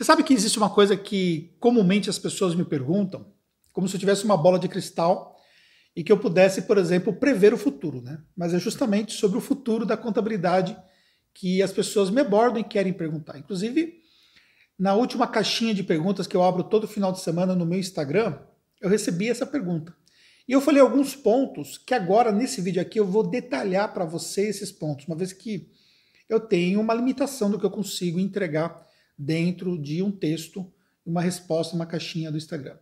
Você sabe que existe uma coisa que comumente as pessoas me perguntam, como se eu tivesse uma bola de cristal e que eu pudesse, por exemplo, prever o futuro, né? Mas é justamente sobre o futuro da contabilidade que as pessoas me abordam e querem perguntar. Inclusive, na última caixinha de perguntas que eu abro todo final de semana no meu Instagram, eu recebi essa pergunta. E eu falei alguns pontos que agora, nesse vídeo aqui, eu vou detalhar para você esses pontos, uma vez que eu tenho uma limitação do que eu consigo entregar dentro de um texto, uma resposta, uma caixinha do Instagram.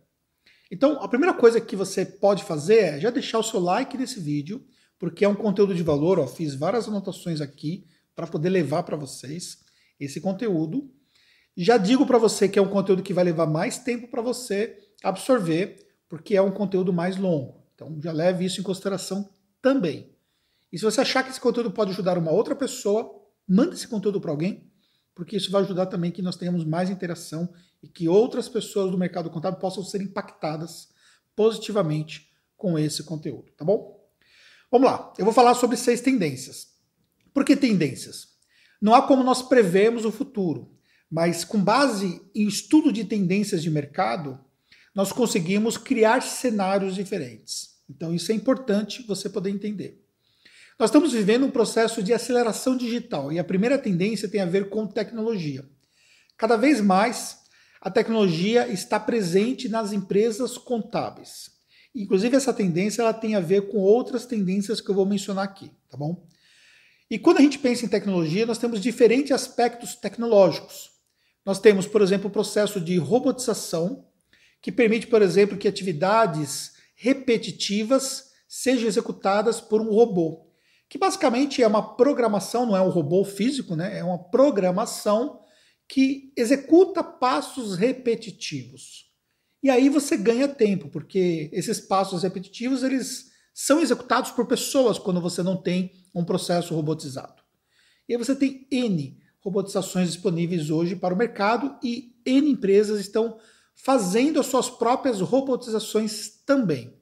Então, a primeira coisa que você pode fazer é já deixar o seu like nesse vídeo, porque é um conteúdo de valor, ó, fiz várias anotações aqui para poder levar para vocês esse conteúdo. Já digo para você que é um conteúdo que vai levar mais tempo para você absorver, porque é um conteúdo mais longo. Então, já leve isso em consideração também. E se você achar que esse conteúdo pode ajudar uma outra pessoa, manda esse conteúdo para alguém, porque isso vai ajudar também que nós tenhamos mais interação e que outras pessoas do mercado contábil possam ser impactadas positivamente com esse conteúdo, tá bom? Vamos lá, eu vou falar sobre seis tendências. Por que tendências? Não há como nós prevermos o futuro, mas com base em estudo de tendências de mercado, nós conseguimos criar cenários diferentes. Então isso é importante você poder entender. Nós estamos vivendo um processo de aceleração digital e a primeira tendência tem a ver com tecnologia. Cada vez mais, a tecnologia está presente nas empresas contábeis. Inclusive, essa tendência ela tem a ver com outras tendências que eu vou mencionar aqui, tá bom? E quando a gente pensa em tecnologia, nós temos diferentes aspectos tecnológicos. Nós temos, por exemplo, o processo de robotização, que permite, por exemplo, que atividades repetitivas sejam executadas por um robô que basicamente é uma programação, não é um robô físico, né? É uma programação que executa passos repetitivos. E aí você ganha tempo, porque esses passos repetitivos eles são executados por pessoas quando você não tem um processo robotizado. E aí você tem N robotizações disponíveis hoje para o mercado e N empresas estão fazendo as suas próprias robotizações também.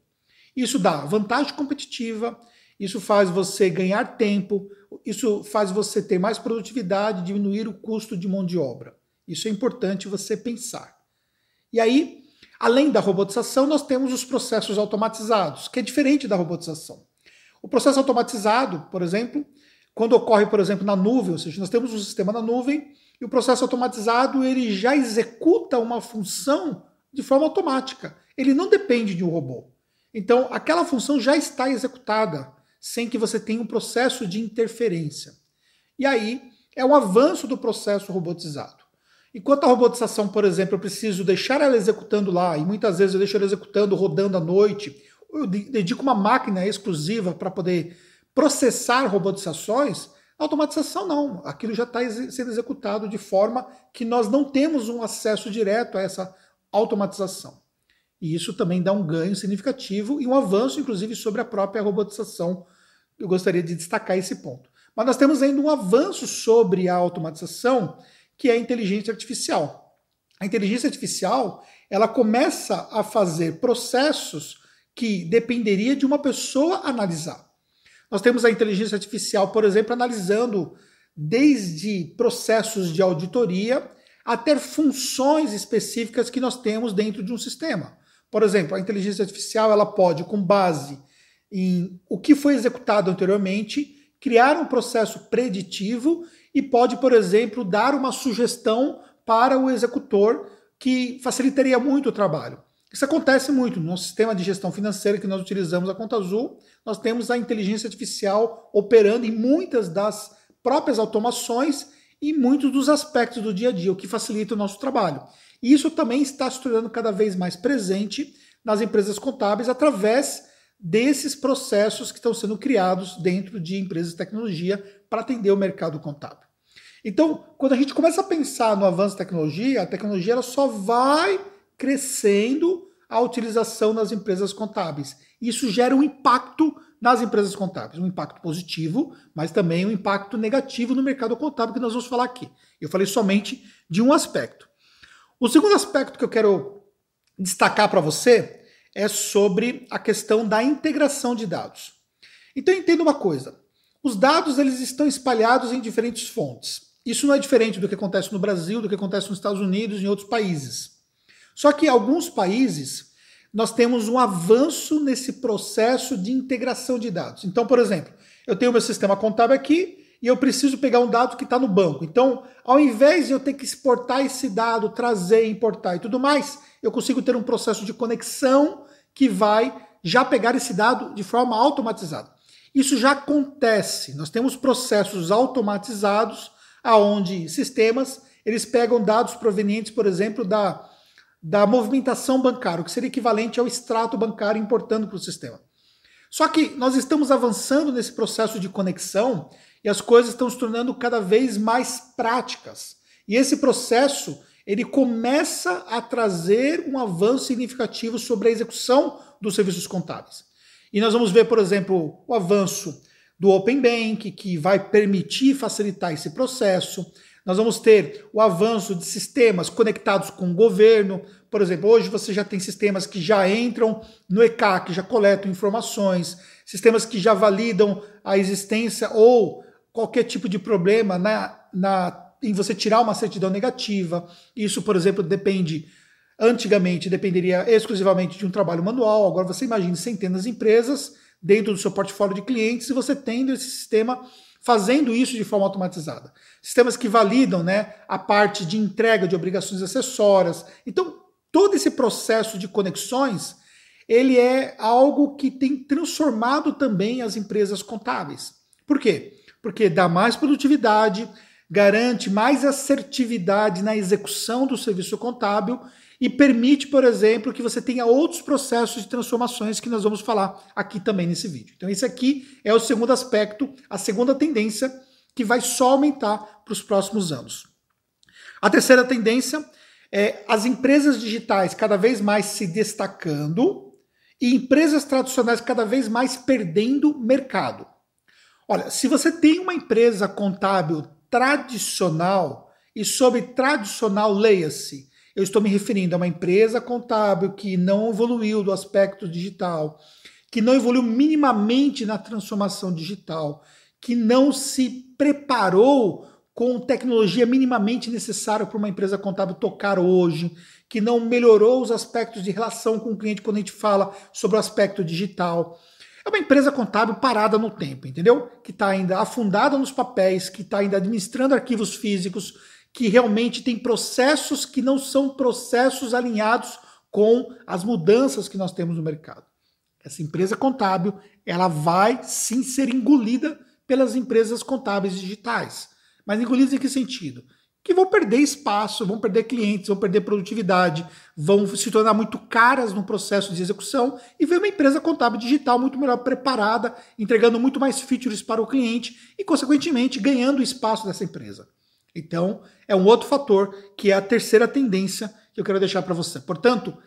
Isso dá vantagem competitiva, isso faz você ganhar tempo, isso faz você ter mais produtividade, diminuir o custo de mão de obra. Isso é importante você pensar. E aí, além da robotização, nós temos os processos automatizados, que é diferente da robotização. O processo automatizado, por exemplo, quando ocorre, por exemplo, na nuvem, ou seja, nós temos um sistema na nuvem e o processo automatizado ele já executa uma função de forma automática. Ele não depende de um robô. Então, aquela função já está executada sem que você tenha um processo de interferência. E aí é um avanço do processo robotizado. Enquanto a robotização, por exemplo, eu preciso deixar ela executando lá, e muitas vezes eu deixo ela executando, rodando à noite, eu dedico uma máquina exclusiva para poder processar robotizações, automatização não. Aquilo já está sendo executado de forma que nós não temos um acesso direto a essa automatização. E isso também dá um ganho significativo e um avanço, inclusive, sobre a própria robotização. Eu gostaria de destacar esse ponto. Mas nós temos ainda um avanço sobre a automatização, que é a inteligência artificial. A inteligência artificial ela começa a fazer processos que dependeria de uma pessoa analisar. Nós temos a inteligência artificial, por exemplo, analisando desde processos de auditoria até funções específicas que nós temos dentro de um sistema. Por exemplo, a inteligência artificial ela pode, com base em o que foi executado anteriormente, criar um processo preditivo e pode, por exemplo, dar uma sugestão para o executor que facilitaria muito o trabalho. Isso acontece muito no sistema de gestão financeira que nós utilizamos a Conta Azul. Nós temos a inteligência artificial operando em muitas das próprias automações e muitos dos aspectos do dia a dia, o que facilita o nosso trabalho. E isso também está se tornando cada vez mais presente nas empresas contábeis através desses processos que estão sendo criados dentro de empresas de tecnologia para atender o mercado contábil. Então, quando a gente começa a pensar no avanço da tecnologia, a tecnologia ela só vai crescendo a utilização nas empresas contábeis. Isso gera um impacto nas empresas contábeis, um impacto positivo, mas também um impacto negativo no mercado contábil que nós vamos falar aqui. Eu falei somente de um aspecto. O segundo aspecto que eu quero destacar para você é sobre a questão da integração de dados. Então entenda uma coisa: os dados eles estão espalhados em diferentes fontes Isso não é diferente do que acontece no Brasil, do que acontece nos Estados Unidos e em outros países. Só que alguns países nós temos um avanço nesse processo de integração de dados. Então, por exemplo, eu tenho meu sistema contábil aqui e eu preciso pegar um dado que está no banco. Então, ao invés de eu ter que exportar esse dado, trazer, importar e tudo mais, eu consigo ter um processo de conexão que vai já pegar esse dado de forma automatizada. Isso já acontece. Nós temos processos automatizados aonde sistemas eles pegam dados provenientes, por exemplo, da, da movimentação bancária, o que seria equivalente ao extrato bancário importando para o sistema. Só que nós estamos avançando nesse processo de conexão e as coisas estão se tornando cada vez mais práticas. E esse processo ele começa a trazer um avanço significativo sobre a execução dos serviços contábeis. E nós vamos ver, por exemplo, o avanço do Open Bank, que vai permitir facilitar esse processo. Nós vamos ter o avanço de sistemas conectados com o governo. Por exemplo, hoje você já tem sistemas que já entram no ECAC, já coletam informações, sistemas que já validam a existência ou qualquer tipo de problema na, na, em você tirar uma certidão negativa. Isso, por exemplo, depende. Antigamente dependeria exclusivamente de um trabalho manual, agora você imagine centenas de empresas dentro do seu portfólio de clientes e você tendo esse sistema fazendo isso de forma automatizada. Sistemas que validam né, a parte de entrega de obrigações acessórias. Então, todo esse processo de conexões, ele é algo que tem transformado também as empresas contábeis. Por quê? Porque dá mais produtividade, garante mais assertividade na execução do serviço contábil e permite, por exemplo, que você tenha outros processos de transformações que nós vamos falar aqui também nesse vídeo. Então, esse aqui é o segundo aspecto, a segunda tendência que vai só aumentar para os próximos anos. A terceira tendência é as empresas digitais cada vez mais se destacando e empresas tradicionais cada vez mais perdendo mercado. Olha, se você tem uma empresa contábil tradicional, e sobre tradicional leia-se eu estou me referindo a uma empresa contábil que não evoluiu do aspecto digital, que não evoluiu minimamente na transformação digital, que não se preparou com tecnologia minimamente necessária para uma empresa contábil tocar hoje, que não melhorou os aspectos de relação com o cliente quando a gente fala sobre o aspecto digital. É uma empresa contábil parada no tempo, entendeu? Que está ainda afundada nos papéis, que está ainda administrando arquivos físicos, que realmente tem processos que não são processos alinhados com as mudanças que nós temos no mercado. Essa empresa contábil, ela vai sim ser engolida pelas empresas contábeis digitais. Mas engolidas em que sentido? Que vão perder espaço, vão perder clientes, vão perder produtividade, vão se tornar muito caras no processo de execução e ver uma empresa contábil digital muito melhor preparada, entregando muito mais features para o cliente e, consequentemente, ganhando espaço dessa empresa. Então, é um outro fator que é a terceira tendência que eu quero deixar para você. Portanto,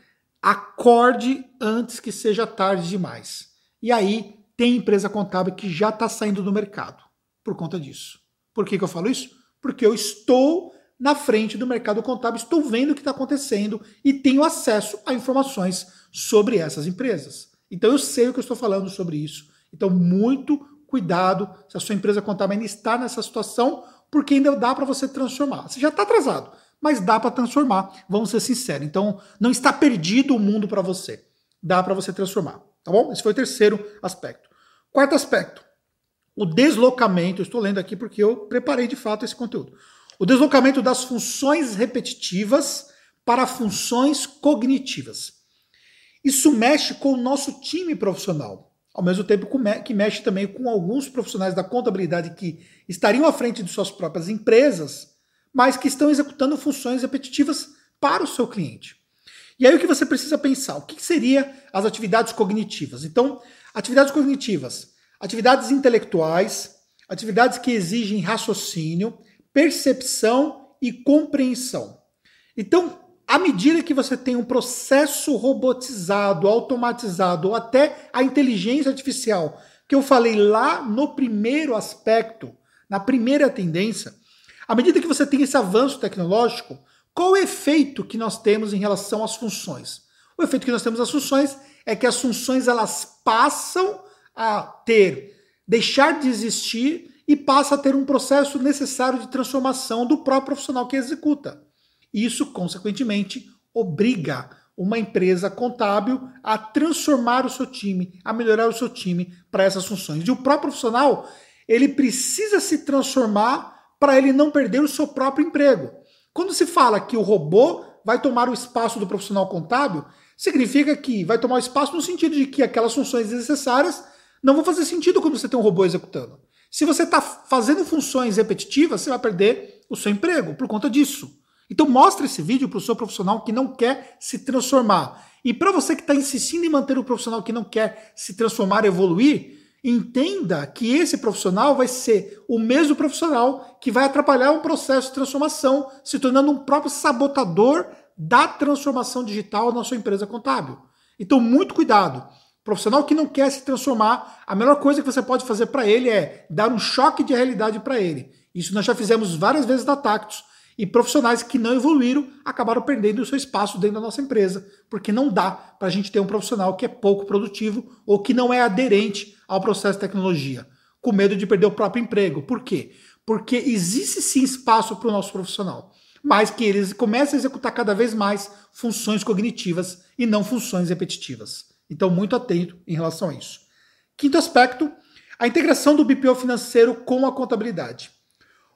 acorde antes que seja tarde demais. E aí, tem empresa contábil que já está saindo do mercado por conta disso. Por que, que eu falo isso? Porque eu estou na frente do mercado contábil, estou vendo o que está acontecendo e tenho acesso a informações sobre essas empresas. Então eu sei o que eu estou falando sobre isso. Então, muito cuidado se a sua empresa contábil ainda está nessa situação porque ainda dá para você transformar. Você já está atrasado, mas dá para transformar, vamos ser sinceros. Então, não está perdido o mundo para você. Dá para você transformar, tá bom? Esse foi o terceiro aspecto. Quarto aspecto, o deslocamento. Eu estou lendo aqui porque eu preparei de fato esse conteúdo. O deslocamento das funções repetitivas para funções cognitivas. Isso mexe com o nosso time profissional ao mesmo tempo que mexe também com alguns profissionais da contabilidade que estariam à frente de suas próprias empresas, mas que estão executando funções repetitivas para o seu cliente. E aí o que você precisa pensar? O que seria as atividades cognitivas? Então, atividades cognitivas, atividades intelectuais, atividades que exigem raciocínio, percepção e compreensão. Então, à medida que você tem um processo robotizado, automatizado, ou até a inteligência artificial, que eu falei lá no primeiro aspecto, na primeira tendência, à medida que você tem esse avanço tecnológico, qual o efeito que nós temos em relação às funções? O efeito que nós temos às funções é que as funções elas passam a ter, deixar de existir e passa a ter um processo necessário de transformação do próprio profissional que executa. Isso, consequentemente, obriga uma empresa contábil a transformar o seu time, a melhorar o seu time para essas funções. E o próprio profissional, ele precisa se transformar para ele não perder o seu próprio emprego. Quando se fala que o robô vai tomar o espaço do profissional contábil, significa que vai tomar o espaço no sentido de que aquelas funções necessárias não vão fazer sentido quando você tem um robô executando. Se você está fazendo funções repetitivas, você vai perder o seu emprego por conta disso. Então mostre esse vídeo para o seu profissional que não quer se transformar. E para você que está insistindo em manter o profissional que não quer se transformar, evoluir, entenda que esse profissional vai ser o mesmo profissional que vai atrapalhar um processo de transformação, se tornando um próprio sabotador da transformação digital na sua empresa contábil. Então, muito cuidado. Profissional que não quer se transformar, a melhor coisa que você pode fazer para ele é dar um choque de realidade para ele. Isso nós já fizemos várias vezes na Tactus. E profissionais que não evoluíram acabaram perdendo o seu espaço dentro da nossa empresa, porque não dá para a gente ter um profissional que é pouco produtivo ou que não é aderente ao processo de tecnologia, com medo de perder o próprio emprego. Por quê? Porque existe sim espaço para o nosso profissional, mas que eles comecem a executar cada vez mais funções cognitivas e não funções repetitivas. Então, muito atento em relação a isso. Quinto aspecto, a integração do BPO financeiro com a contabilidade.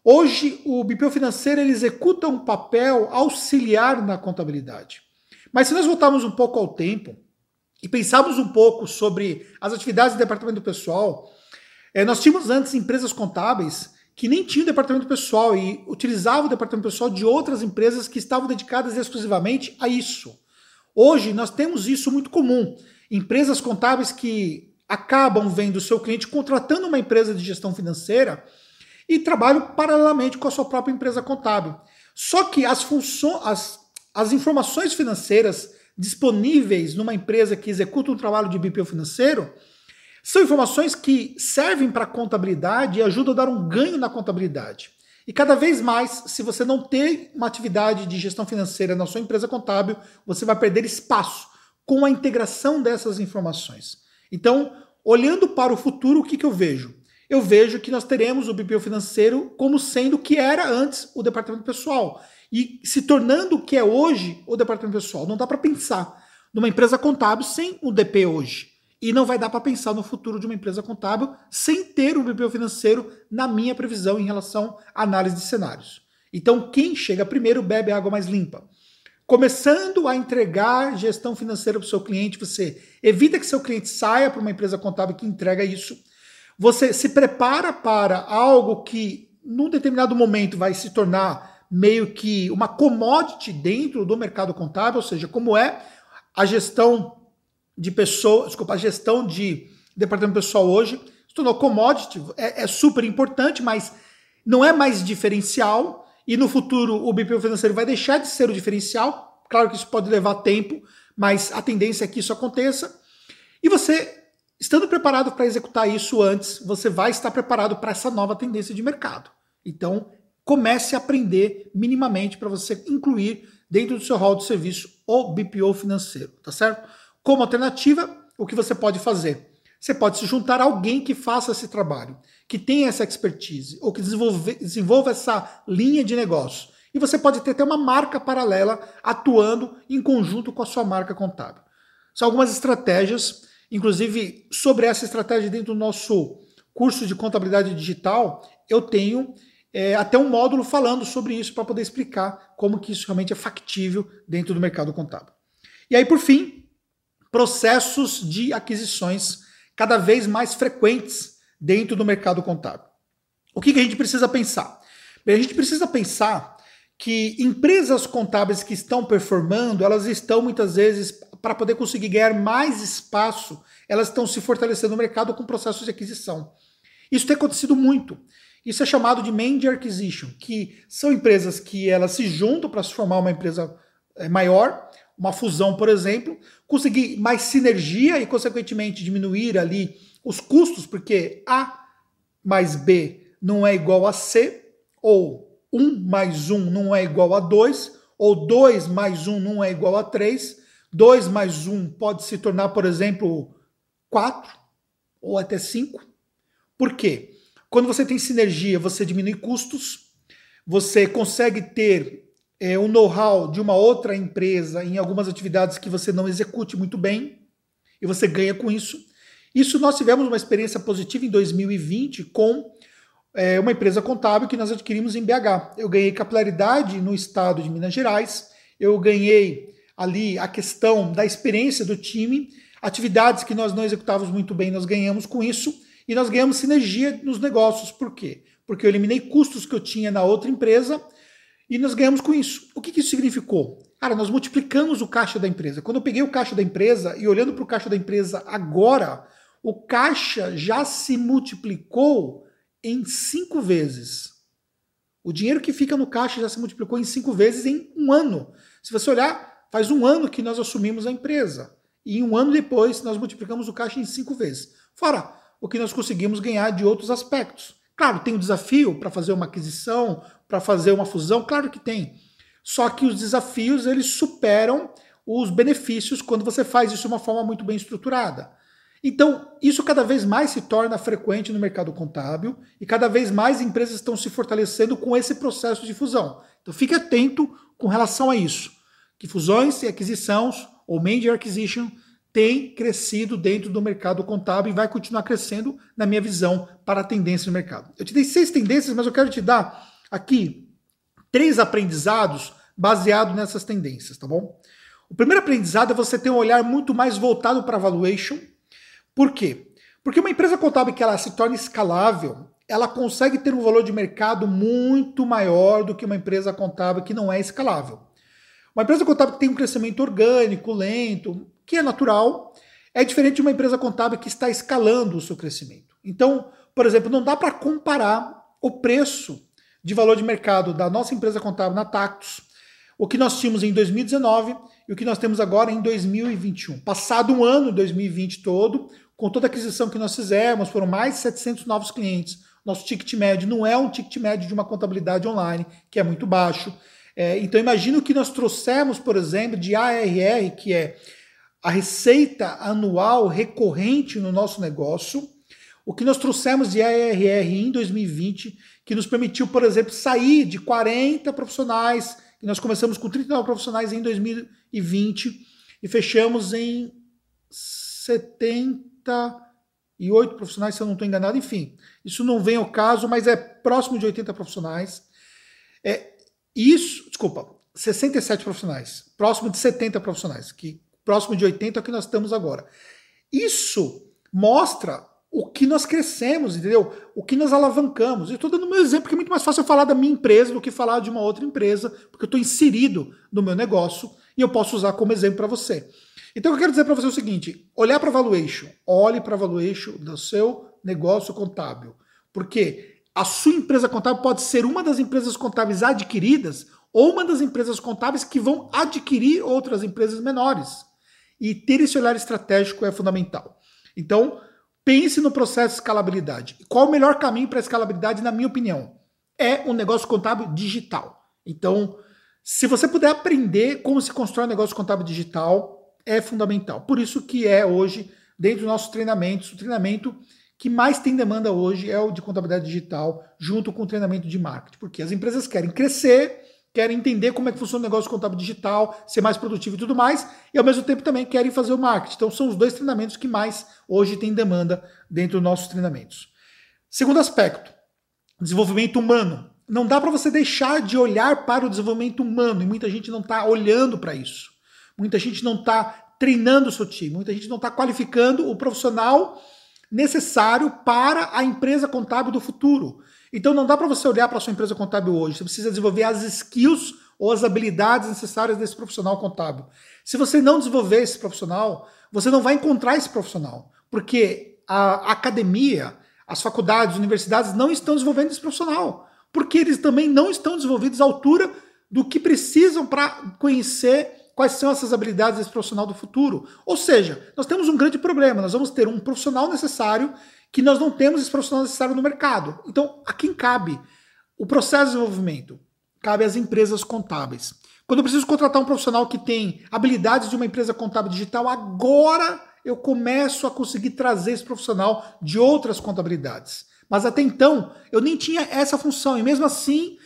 Hoje, o BPO financeiro ele executa um papel auxiliar na contabilidade. Mas se nós voltarmos um pouco ao tempo e pensarmos um pouco sobre as atividades do departamento pessoal, é, nós tínhamos antes empresas contábeis que nem tinham departamento pessoal e utilizavam o departamento pessoal de outras empresas que estavam dedicadas exclusivamente a isso. Hoje nós temos isso muito comum empresas contábeis que acabam vendo o seu cliente contratando uma empresa de gestão financeira e trabalham paralelamente com a sua própria empresa contábil. Só que as as, as informações financeiras disponíveis numa empresa que executa um trabalho de BPO financeiro são informações que servem para a contabilidade e ajudam a dar um ganho na contabilidade. E cada vez mais, se você não tem uma atividade de gestão financeira na sua empresa contábil, você vai perder espaço com a integração dessas informações. Então, olhando para o futuro, o que, que eu vejo? Eu vejo que nós teremos o BPO financeiro como sendo o que era antes o departamento pessoal e se tornando o que é hoje o departamento pessoal. Não dá para pensar numa empresa contábil sem o DP hoje. E não vai dar para pensar no futuro de uma empresa contábil sem ter o BPO financeiro, na minha previsão, em relação à análise de cenários. Então, quem chega primeiro bebe água mais limpa começando a entregar gestão financeira para o seu cliente, você evita que seu cliente saia para uma empresa contábil que entrega isso. Você se prepara para algo que, num determinado momento, vai se tornar meio que uma commodity dentro do mercado contábil, ou seja, como é a gestão de pessoas, desculpa, a gestão de departamento pessoal hoje, se tornou commodity, é, é super importante, mas não é mais diferencial, e no futuro o BPO financeiro vai deixar de ser o diferencial. Claro que isso pode levar tempo, mas a tendência é que isso aconteça. E você, estando preparado para executar isso antes, você vai estar preparado para essa nova tendência de mercado. Então, comece a aprender minimamente para você incluir dentro do seu rol de serviço o BPO financeiro, tá certo? Como alternativa, o que você pode fazer? Você pode se juntar a alguém que faça esse trabalho, que tenha essa expertise, ou que desenvolve, desenvolva essa linha de negócio. E você pode ter até uma marca paralela atuando em conjunto com a sua marca contábil. São algumas estratégias, inclusive sobre essa estratégia dentro do nosso curso de contabilidade digital, eu tenho é, até um módulo falando sobre isso para poder explicar como que isso realmente é factível dentro do mercado contábil. E aí, por fim, processos de aquisições cada vez mais frequentes dentro do mercado contábil. O que, que a gente precisa pensar? Bem, a gente precisa pensar que empresas contábeis que estão performando, elas estão muitas vezes, para poder conseguir ganhar mais espaço, elas estão se fortalecendo no mercado com processos de aquisição. Isso tem acontecido muito. Isso é chamado de Main Acquisition, que são empresas que elas se juntam para se formar uma empresa eh, maior, uma fusão, por exemplo, conseguir mais sinergia e, consequentemente, diminuir ali os custos, porque A mais B não é igual a C, ou 1 mais 1 não é igual a 2, ou 2 mais 1 não é igual a 3, 2 mais 1 pode se tornar, por exemplo, 4 ou até 5. Por quê? quando você tem sinergia, você diminui custos, você consegue ter é, um know-how de uma outra empresa em algumas atividades que você não execute muito bem, e você ganha com isso. Isso nós tivemos uma experiência positiva em 2020 com é, uma empresa contábil que nós adquirimos em BH. Eu ganhei capilaridade no estado de Minas Gerais, eu ganhei ali a questão da experiência do time, atividades que nós não executávamos muito bem, nós ganhamos com isso, e nós ganhamos sinergia nos negócios. Por quê? Porque eu eliminei custos que eu tinha na outra empresa e nós ganhamos com isso. O que, que isso significou? Cara, nós multiplicamos o caixa da empresa. Quando eu peguei o caixa da empresa e olhando para o caixa da empresa agora, o caixa já se multiplicou em cinco vezes. O dinheiro que fica no caixa já se multiplicou em cinco vezes em um ano. Se você olhar, faz um ano que nós assumimos a empresa. E um ano depois, nós multiplicamos o caixa em cinco vezes. Fora o que nós conseguimos ganhar de outros aspectos. Claro, tem um desafio para fazer uma aquisição, para fazer uma fusão, claro que tem. Só que os desafios eles superam os benefícios quando você faz isso de uma forma muito bem estruturada. Então, isso cada vez mais se torna frequente no mercado contábil e cada vez mais empresas estão se fortalecendo com esse processo de fusão. Então, fique atento com relação a isso, que fusões e aquisições ou major acquisition tem crescido dentro do mercado contábil e vai continuar crescendo, na minha visão, para a tendência no mercado. Eu te dei seis tendências, mas eu quero te dar aqui três aprendizados baseados nessas tendências, tá bom? O primeiro aprendizado é você ter um olhar muito mais voltado para valuation por quê? Porque uma empresa contábil que ela se torna escalável, ela consegue ter um valor de mercado muito maior do que uma empresa contábil que não é escalável. Uma empresa contábil que tem um crescimento orgânico, lento, que é natural, é diferente de uma empresa contábil que está escalando o seu crescimento. Então, por exemplo, não dá para comparar o preço de valor de mercado da nossa empresa contábil na Tactus, o que nós tínhamos em 2019 e o que nós temos agora em 2021. Passado um ano, 2020 todo, com toda a aquisição que nós fizemos, foram mais de 700 novos clientes. Nosso ticket médio não é um ticket médio de uma contabilidade online, que é muito baixo. É, então, imagina o que nós trouxemos, por exemplo, de ARR, que é a receita anual recorrente no nosso negócio. O que nós trouxemos de ARR em 2020, que nos permitiu, por exemplo, sair de 40 profissionais, e nós começamos com 39 profissionais em 2020 e fechamos em 70 88 profissionais, se eu não estou enganado, enfim. Isso não vem ao caso, mas é próximo de 80 profissionais. É, isso, desculpa, 67 profissionais, próximo de 70 profissionais, que próximo de 80 é o que nós estamos agora. Isso mostra o que nós crescemos, entendeu? O que nós alavancamos. Eu estou dando meu exemplo, porque é muito mais fácil eu falar da minha empresa do que falar de uma outra empresa, porque eu estou inserido no meu negócio e eu posso usar como exemplo para você. Então eu quero dizer para você o seguinte: olhar para valuation, olhe para valuation do seu negócio contábil. Porque a sua empresa contábil pode ser uma das empresas contábeis adquiridas ou uma das empresas contábeis que vão adquirir outras empresas menores. E ter esse olhar estratégico é fundamental. Então, pense no processo de escalabilidade. Qual o melhor caminho para a escalabilidade, na minha opinião? É um negócio contábil digital. Então, se você puder aprender como se constrói um negócio contábil digital, é fundamental. Por isso que é hoje, dentro dos nossos treinamentos, o treinamento que mais tem demanda hoje é o de contabilidade digital, junto com o treinamento de marketing. Porque as empresas querem crescer, querem entender como é que funciona o negócio contábil digital, ser mais produtivo e tudo mais, e ao mesmo tempo também querem fazer o marketing. Então são os dois treinamentos que mais hoje tem demanda dentro dos nossos treinamentos. Segundo aspecto, desenvolvimento humano. Não dá para você deixar de olhar para o desenvolvimento humano, e muita gente não está olhando para isso. Muita gente não está treinando o seu time, muita gente não está qualificando o profissional necessário para a empresa contábil do futuro. Então não dá para você olhar para a sua empresa contábil hoje, você precisa desenvolver as skills ou as habilidades necessárias desse profissional contábil. Se você não desenvolver esse profissional, você não vai encontrar esse profissional, porque a academia, as faculdades, as universidades não estão desenvolvendo esse profissional, porque eles também não estão desenvolvidos à altura do que precisam para conhecer quais são essas habilidades desse profissional do futuro. Ou seja, nós temos um grande problema, nós vamos ter um profissional necessário que nós não temos esse profissional necessário no mercado. Então, a quem cabe o processo de desenvolvimento? Cabe às empresas contábeis. Quando eu preciso contratar um profissional que tem habilidades de uma empresa contábil digital, agora eu começo a conseguir trazer esse profissional de outras contabilidades. Mas até então, eu nem tinha essa função. E mesmo assim,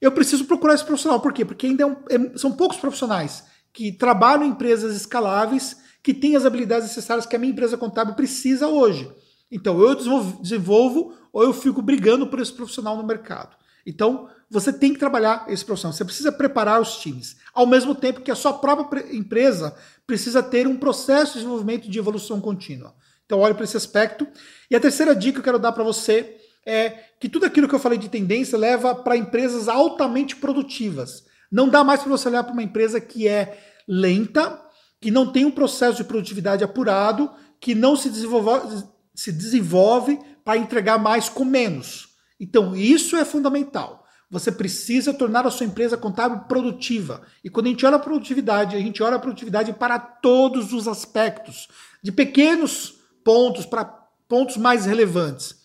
eu preciso procurar esse profissional. Por quê? Porque ainda é um, é, são poucos profissionais que trabalham em empresas escaláveis, que têm as habilidades necessárias que a minha empresa contábil precisa hoje. Então, eu desenvolvo ou eu fico brigando por esse profissional no mercado. Então, você tem que trabalhar esse profissional, você precisa preparar os times, ao mesmo tempo que a sua própria empresa precisa ter um processo de desenvolvimento de evolução contínua. Então, olhe para esse aspecto. E a terceira dica que eu quero dar para você é que tudo aquilo que eu falei de tendência leva para empresas altamente produtivas. Não dá mais para você olhar para uma empresa que é lenta, que não tem um processo de produtividade apurado, que não se desenvolve, se desenvolve para entregar mais com menos. Então, isso é fundamental. Você precisa tornar a sua empresa contábil produtiva. E quando a gente olha a produtividade, a gente olha a produtividade para todos os aspectos, de pequenos pontos para pontos mais relevantes.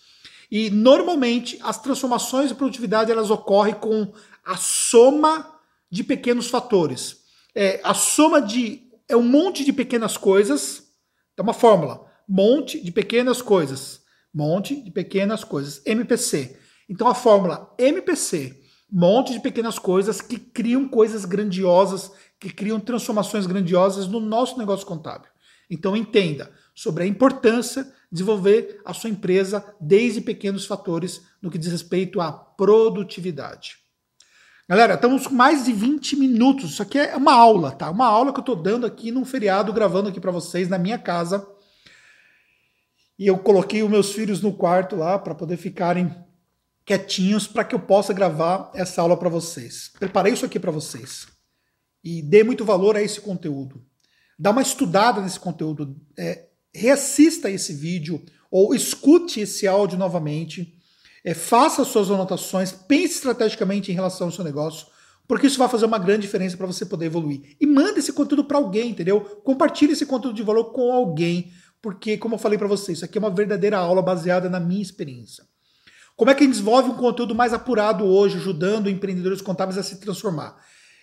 E normalmente as transformações de produtividade elas ocorrem com a soma de pequenos fatores. É, a soma de é um monte de pequenas coisas. É uma fórmula. Monte de pequenas coisas. Monte de pequenas coisas. MPC. Então a fórmula MPC, monte de pequenas coisas que criam coisas grandiosas, que criam transformações grandiosas no nosso negócio contábil. Então entenda sobre a importância de desenvolver a sua empresa desde pequenos fatores no que diz respeito à produtividade. Galera, estamos com mais de 20 minutos. Isso aqui é uma aula, tá? Uma aula que eu estou dando aqui num feriado, gravando aqui para vocês na minha casa. E eu coloquei os meus filhos no quarto lá para poder ficarem quietinhos para que eu possa gravar essa aula para vocês. Preparei isso aqui para vocês. E dê muito valor a esse conteúdo. Dá uma estudada nesse conteúdo. É, reassista esse vídeo ou escute esse áudio novamente. É, faça suas anotações, pense estrategicamente em relação ao seu negócio, porque isso vai fazer uma grande diferença para você poder evoluir. E manda esse conteúdo para alguém, entendeu? Compartilhe esse conteúdo de valor com alguém, porque, como eu falei para vocês, isso aqui é uma verdadeira aula baseada na minha experiência. Como é que a gente desenvolve um conteúdo mais apurado hoje, ajudando empreendedores contábeis a se transformar?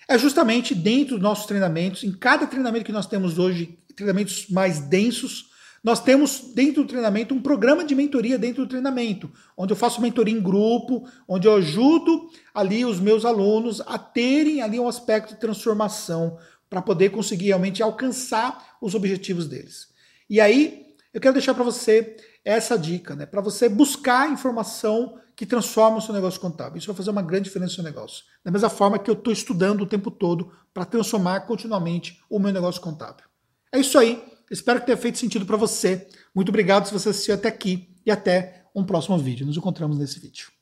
É justamente dentro dos nossos treinamentos, em cada treinamento que nós temos hoje, treinamentos mais densos, nós temos dentro do treinamento um programa de mentoria dentro do treinamento, onde eu faço mentoria em grupo, onde eu ajudo ali os meus alunos a terem ali um aspecto de transformação para poder conseguir realmente alcançar os objetivos deles. E aí, eu quero deixar para você essa dica, né? Para você buscar informação que transforma o seu negócio contábil. Isso vai fazer uma grande diferença no seu negócio. Da mesma forma que eu estou estudando o tempo todo para transformar continuamente o meu negócio contábil. É isso aí. Espero que tenha feito sentido para você. Muito obrigado se você assistiu até aqui e até um próximo vídeo. Nos encontramos nesse vídeo.